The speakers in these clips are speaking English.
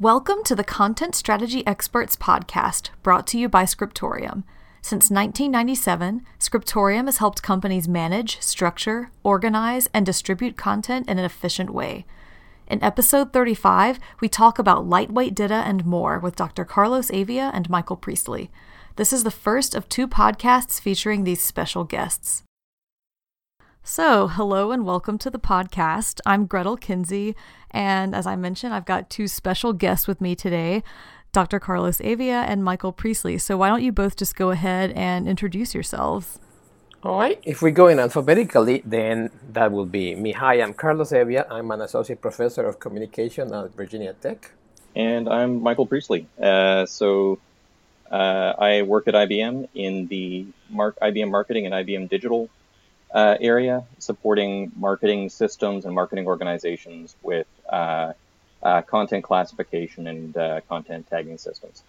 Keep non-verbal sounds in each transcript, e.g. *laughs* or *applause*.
Welcome to the Content Strategy Experts podcast, brought to you by Scriptorium. Since 1997, Scriptorium has helped companies manage, structure, organize, and distribute content in an efficient way. In episode 35, we talk about lightweight DITA and more with Dr. Carlos Evia and Michael Priestley. This is the first of two podcasts featuring these special guests. So, hello and welcome to the podcast. I'm Gretyl Kinsey, and as I mentioned, I've got two special guests with me today. Dr. Carlos Evia and Michael Priestley. So, why don't you both just go ahead and introduce yourselves? All right. If we go in alphabetically, then that will be me. Hi, I'm Carlos Evia. I'm an associate professor of communication at Virginia Tech. And I'm Michael Priestley. Uh, so, uh, I work at IBM in the mark, IBM marketing and IBM digital uh, area, supporting marketing systems and marketing organizations with uh, uh, content classification and uh, content tagging systems.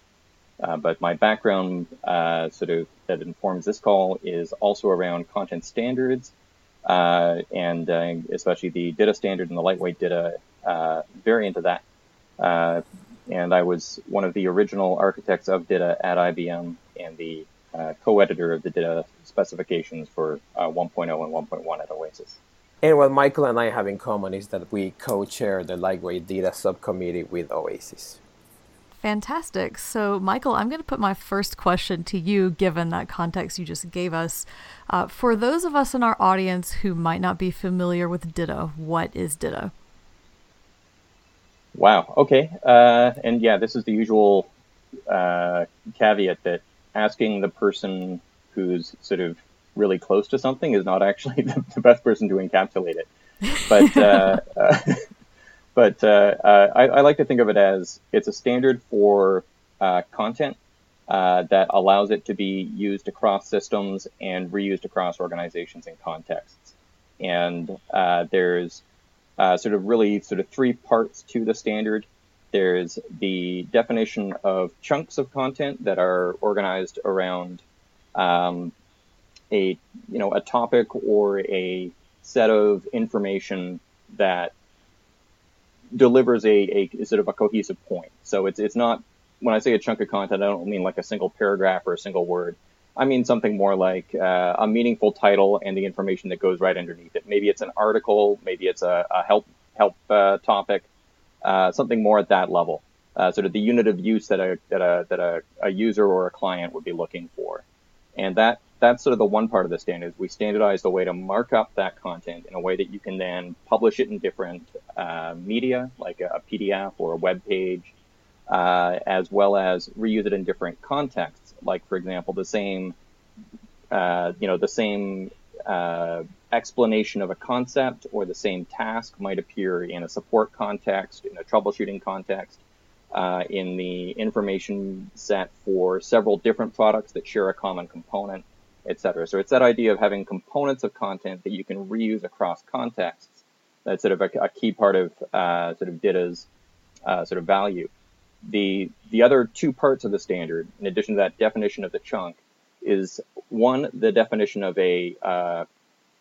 Uh, but my background, uh, sort of that informs this call, is also around content standards, and especially the DITA standard and the lightweight DITA variant of that. and I was one of the original architects of DITA at IBM and the uh, co-editor of the DITA specifications for uh, 1.0 and 1.1 at Oasis. And what Michael and I have in common is that we co-chair the Lightweight DITA subcommittee with Oasis. Fantastic. So, Michael, I'm going to put my first question to you, given that context you just gave us. Uh, for those of us in our audience who might not be familiar with DITA, what is DITA? Wow. Okay. Uh, and yeah, this is the usual uh, caveat that asking the person who's sort of really close to something is not actually *laughs* the, the best person to encapsulate it. But *laughs* uh, uh, *laughs* but uh, uh, I, I, like to think of it as it's a standard for uh, content uh, that allows it to be used across systems and reused across organizations and contexts. And there's sort of really sort of three parts to the standard. There's the definition of chunks of content that are organized around um, a you know a topic or a set of information that delivers a, a sort of a cohesive point. So it's it's not when I say a chunk of content, I don't mean like a single paragraph or a single word. I mean something more like uh, a meaningful title and the information that goes right underneath it. Maybe it's an article, maybe it's a, a help help uh, topic, uh, something more at that level. Uh, sort of the unit of use that a that a that a, a user or a client would be looking for, and that that's sort of the one part of the standard. We standardize the way to mark up that content in a way that you can then publish it in different uh, media, like a, PDF or a web page, uh, as well as reuse it in different contexts. Like, for example, the same, uh, you know, the same uh, explanation of a concept or the same task might appear in a support context, in a troubleshooting context, uh, in the information set for several different products that share a common component etc. So it's that idea of having components of content that you can reuse across contexts. That's sort of a, a key part of uh, sort of DITA's uh, sort of value. The the other two parts of the standard, in addition to that definition of the chunk, is one the definition of a uh,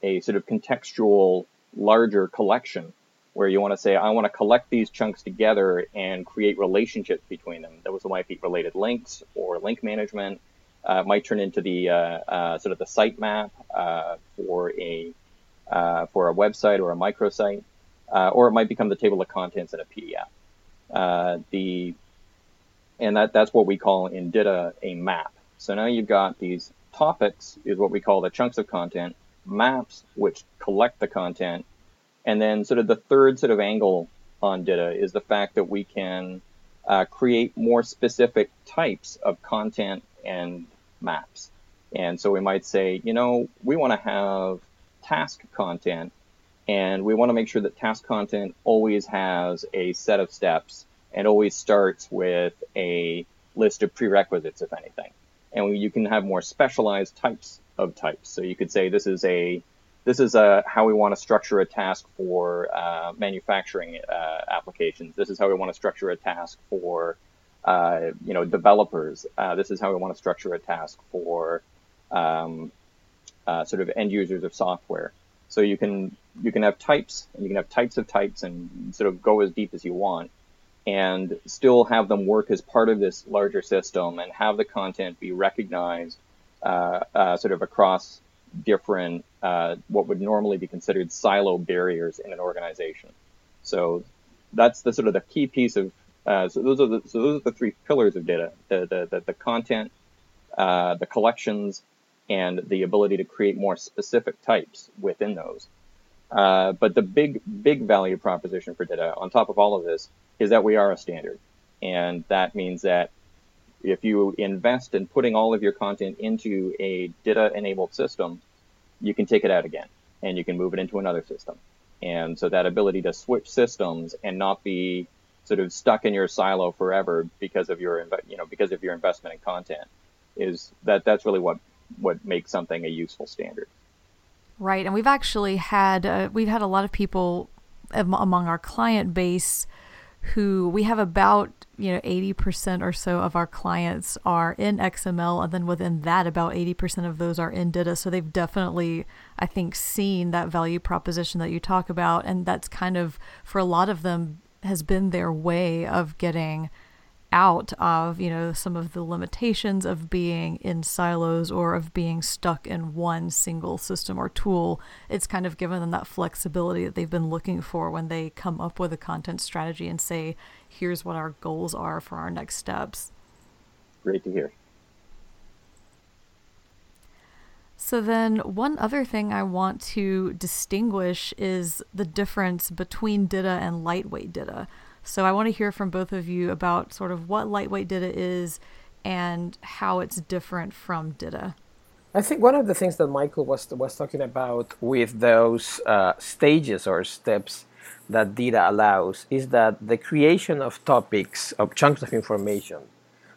a sort of contextual larger collection where you want to say I want to collect these chunks together and create relationships between them. That Those might be related links or link management uh, might turn into the uh, uh, sort of the sitemap uh, for a uh, for a website or a microsite, or it might become the table of contents in a PDF. the and that that's what we call in DITA a map. So now you've got these topics is what we call the chunks of content, maps which collect the content, and then sort of the third sort of angle on DITA is the fact that we can uh, create more specific types of content and maps. And so we might say, you know, we want to have task content and we want to make sure that task content always has a set of steps and always starts with a list of prerequisites, if anything. And you can have more specialized types of types. So you could say this is a this is a, how we want to structure a task for uh, manufacturing uh, applications. This is how we want to structure a task for uh, you know, developers. Uh, this is how we want to structure a task for um, uh, sort of end users of software. So you can you can have types and you can have types of types and sort of go as deep as you want. And still have them work as part of this larger system and have the content be recognized uh, uh, sort of across different uh, what would normally be considered silo barriers in an organization. So that's the sort of the key piece of uh, so those are the so those are the three pillars of DITA: the the the, the content, uh, the collections, and the ability to create more specific types within those. Uh, but the big big value proposition for DITA, on top of all of this, is that we are a standard, and that means that if you invest in putting all of your content into a DITA-enabled system, you can take it out again, and you can move it into another system. And so that ability to switch systems and not be sort of stuck in your silo forever because of your you know because of your investment in content is that that's really what what makes something a useful standard. Right, and we've actually had uh, we've had a lot of people among our client base who we have about you know 80% or so of our clients are in XML and then within that about 80% of those are in DITA. So they've definitely I think seen that value proposition that you talk about and that's kind of for a lot of them has been their way of getting out of you know some of the limitations of being in silos or of being stuck in one single system or tool. It's kind of given them that flexibility that they've been looking for when they come up with a content strategy and say here's what our goals are for our next steps. Great to hear. So then one other thing I want to distinguish is the difference between DITA and lightweight DITA. So I want to hear from both of you about sort of what lightweight DITA is and how it's different from DITA. I think one of the things that Michael was was talking about with those uh, stages or steps that DITA allows is that the creation of topics of chunks of information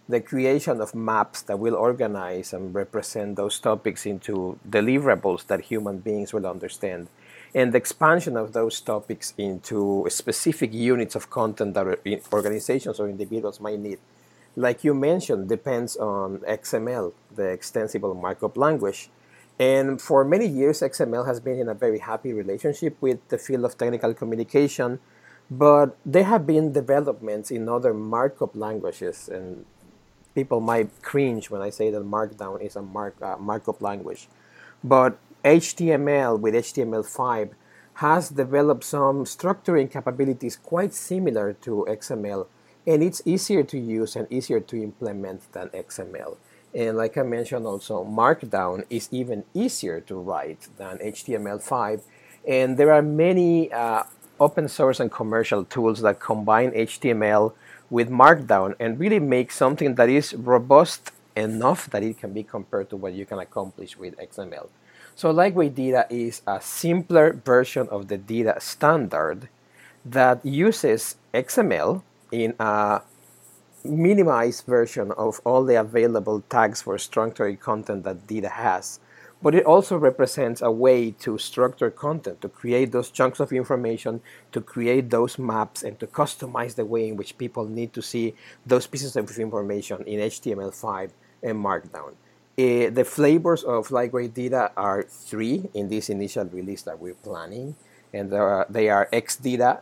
the creation of maps that will organize and represent those topics into deliverables that human beings will understand, and the expansion of those topics into specific units of content that organizations or individuals might need. Like you mentioned, depends on XML, the extensible markup language. And for many years, XML has been in a very happy relationship with the field of technical communication, but there have been developments in other markup languages, and people might cringe when I say that Markdown is a mark, uh, markup language. But HTML with HTML5 has developed some structuring capabilities quite similar to XML, and it's easier to use and easier to implement than XML. And like I mentioned also, Markdown is even easier to write than HTML5. And there are many uh, open source and commercial tools that combine HTML with Markdown and really make something that is robust enough that it can be compared to what you can accomplish with XML. So Lightweight DITA is a simpler version of the DITA standard that uses XML in a minimized version of all the available tags for structured content that DITA has but it also represents a way to structure content, to create those chunks of information, to create those maps, and to customize the way in which people need to see those pieces of information in HTML5 and Markdown. Uh, the flavors of lightweight DITA are three in this initial release that we're planning, and are, they are XDITA,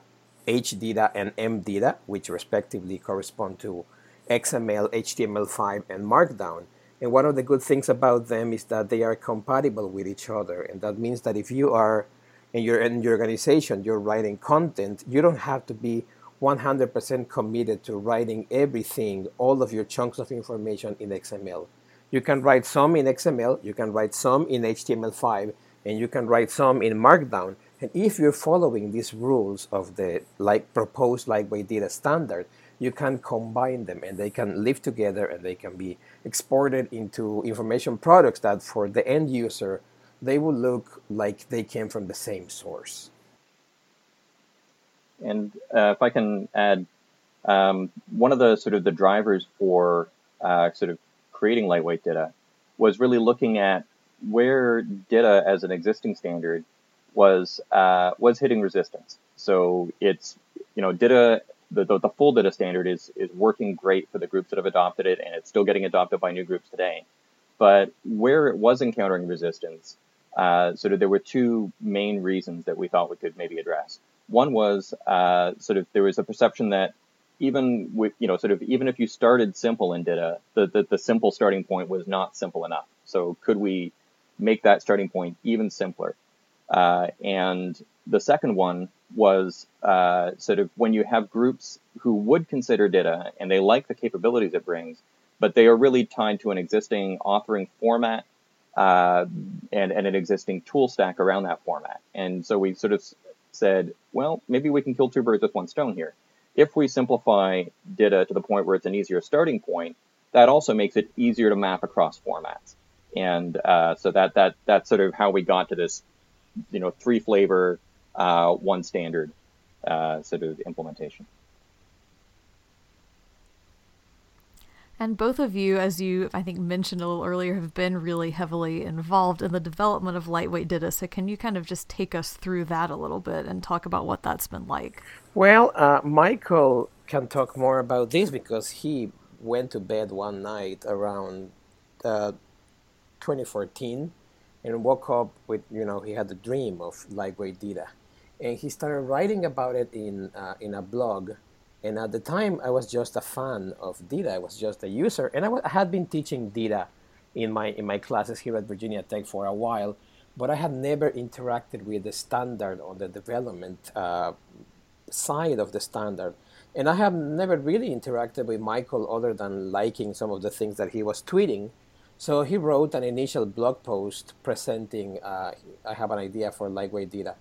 HDITA, and MDITA, which respectively correspond to XML, HTML5, and Markdown. And one of the good things about them is that they are compatible with each other. And that means that if you are in your, in your organization, you're writing content, you don't have to be 100% committed to writing everything, all of your chunks of information in XML. You can write some in XML, you can write some in HTML5, and you can write some in Markdown. And if you're following these rules of the like proposed lightweight DITA standard, you can combine them and they can live together and they can be exported into information products that for the end user they will look like they came from the same source. And uh, if I can add, um, one of the sort of the drivers for uh, sort of creating lightweight DITA was really looking at where DITA as an existing standard was uh, was hitting resistance. So it's you know DITA the, the, the, full DITA standard is is working great for the groups that have adopted it, and it's still getting adopted by new groups today. But where it was encountering resistance, uh, sort of there were two main reasons that we thought we could maybe address. One was uh, sort of there was a perception that even with you know sort of even if you started simple in DITA, the, the the simple starting point was not simple enough. So could we make that starting point even simpler? Uh, and the second one was uh, sort of when you have groups who would consider DITA and they like the capabilities it brings, but they are really tied to an existing authoring format uh, and, and an existing tool stack around that format. And so we sort of said, well, maybe we can kill two birds with one stone here. If we simplify DITA to the point where it's an easier starting point, that also makes it easier to map across formats. And uh, so that that that's sort of how we got to this, you know, three flavor, uh, one standard uh, sort of implementation. And both of you, as you I think mentioned a little earlier, have been really heavily involved in the development of lightweight DITA. So can you kind of just take us through that a little bit and talk about what that's been like? Well, uh, Michael can talk more about this because he went to bed one night around uh, 2014 and woke up with you know he had a dream of lightweight DITA, and he started writing about it in uh, in a blog and at the time, I was just a fan of DITA. I was just a user, and I, w- I had been teaching DITA in my in my classes here at Virginia Tech for a while, but I had never interacted with the standard or the development uh, side of the standard. And I have never really interacted with Michael other than liking some of the things that he was tweeting. So he wrote an initial blog post presenting, uh, I have an idea for lightweight DITA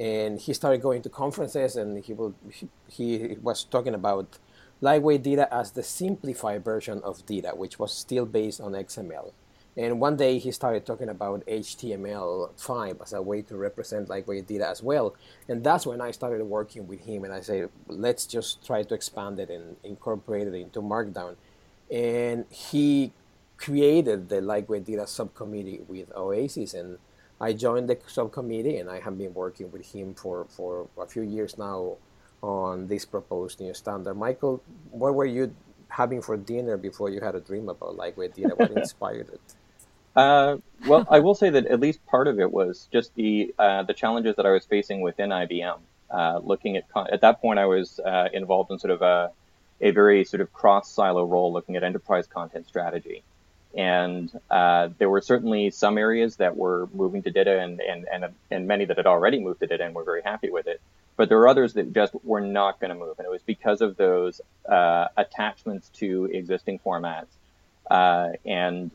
and he started going to conferences and he, will, he, he was talking about lightweight DITA as the simplified version of DITA which was still based on XML. And one day he started talking about HTML5 as a way to represent lightweight DITA as well. And that's when I started working with him and I said, let's just try to expand it and incorporate it into Markdown. And he created the lightweight DITA subcommittee with Oasis and I joined the subcommittee and I have been working with him for, for a few years now on this proposed new standard. Michael, what were you having for dinner before you had a dream about lightweight DITA? What inspired it? *laughs* Uh, well, I will say that at least part of it was just the uh, the challenges that I was facing within IBM. Uh, looking at con- at that point, I was uh, involved in sort of a a very sort of cross silo role, looking at enterprise content strategy. And uh, there were certainly some areas that were moving to DITA and, and, and, and many that had already moved to DITA and were very happy with it. But there were others that just were not going to move. And it was because of those uh, attachments to existing formats. Uh, and,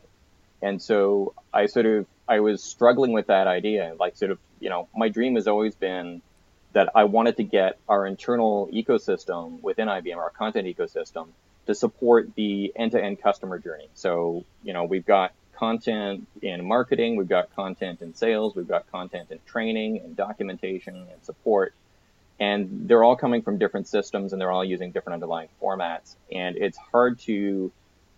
and so I sort of, I was struggling with that idea. Like sort of, you know, my dream has always been that I wanted to get our internal ecosystem within IBM, our content ecosystem, to support the end-to-end customer journey. So, you know, we've got content in marketing, we've got content in sales, we've got content in training and documentation and support. And they're all coming from different systems and they're all using different underlying formats. And it's hard to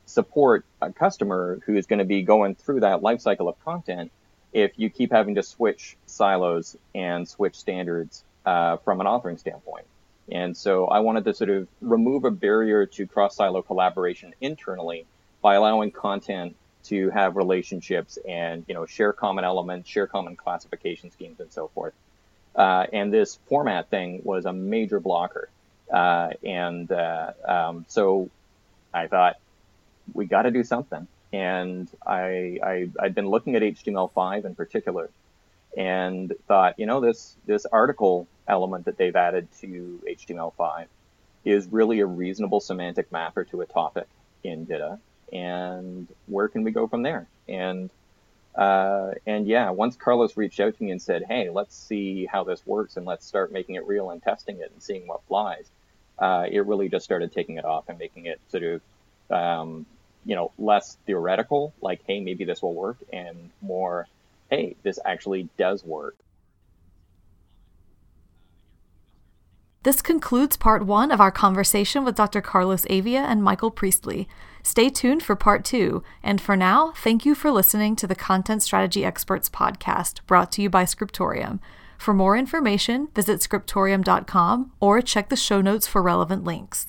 support a customer who is going to be going through that life cycle of content if you keep having to switch silos and switch standards uh, from an authoring standpoint. And so I wanted to sort of remove a barrier to cross silo collaboration internally by allowing content to have relationships and you know share common elements, share common classification schemes, and so forth. Uh, and this format thing was a major blocker. Uh, and uh, um, so I thought we got to do something. And I, I I'd been looking at HTML5 in particular, and thought, you know, this this article element that they've added to HTML5 is really a reasonable semantic mapper to a topic in DITA. And where can we go from there? And uh, and yeah, once Carlos reached out to me and said, "Hey, let's see how this works and let's start making it real and testing it and seeing what flies," uh, it really just started taking it off and making it sort of, um, you know, less theoretical, like, "Hey, maybe this will work," and more, "Hey, this actually does work." This concludes part one of our conversation with Dr. Carlos Evia and Michael Priestley. Stay tuned for part two. And for now, thank you for listening to the Content Strategy Experts podcast brought to you by Scriptorium. For more information, visit scriptorium.com or check the show notes for relevant links.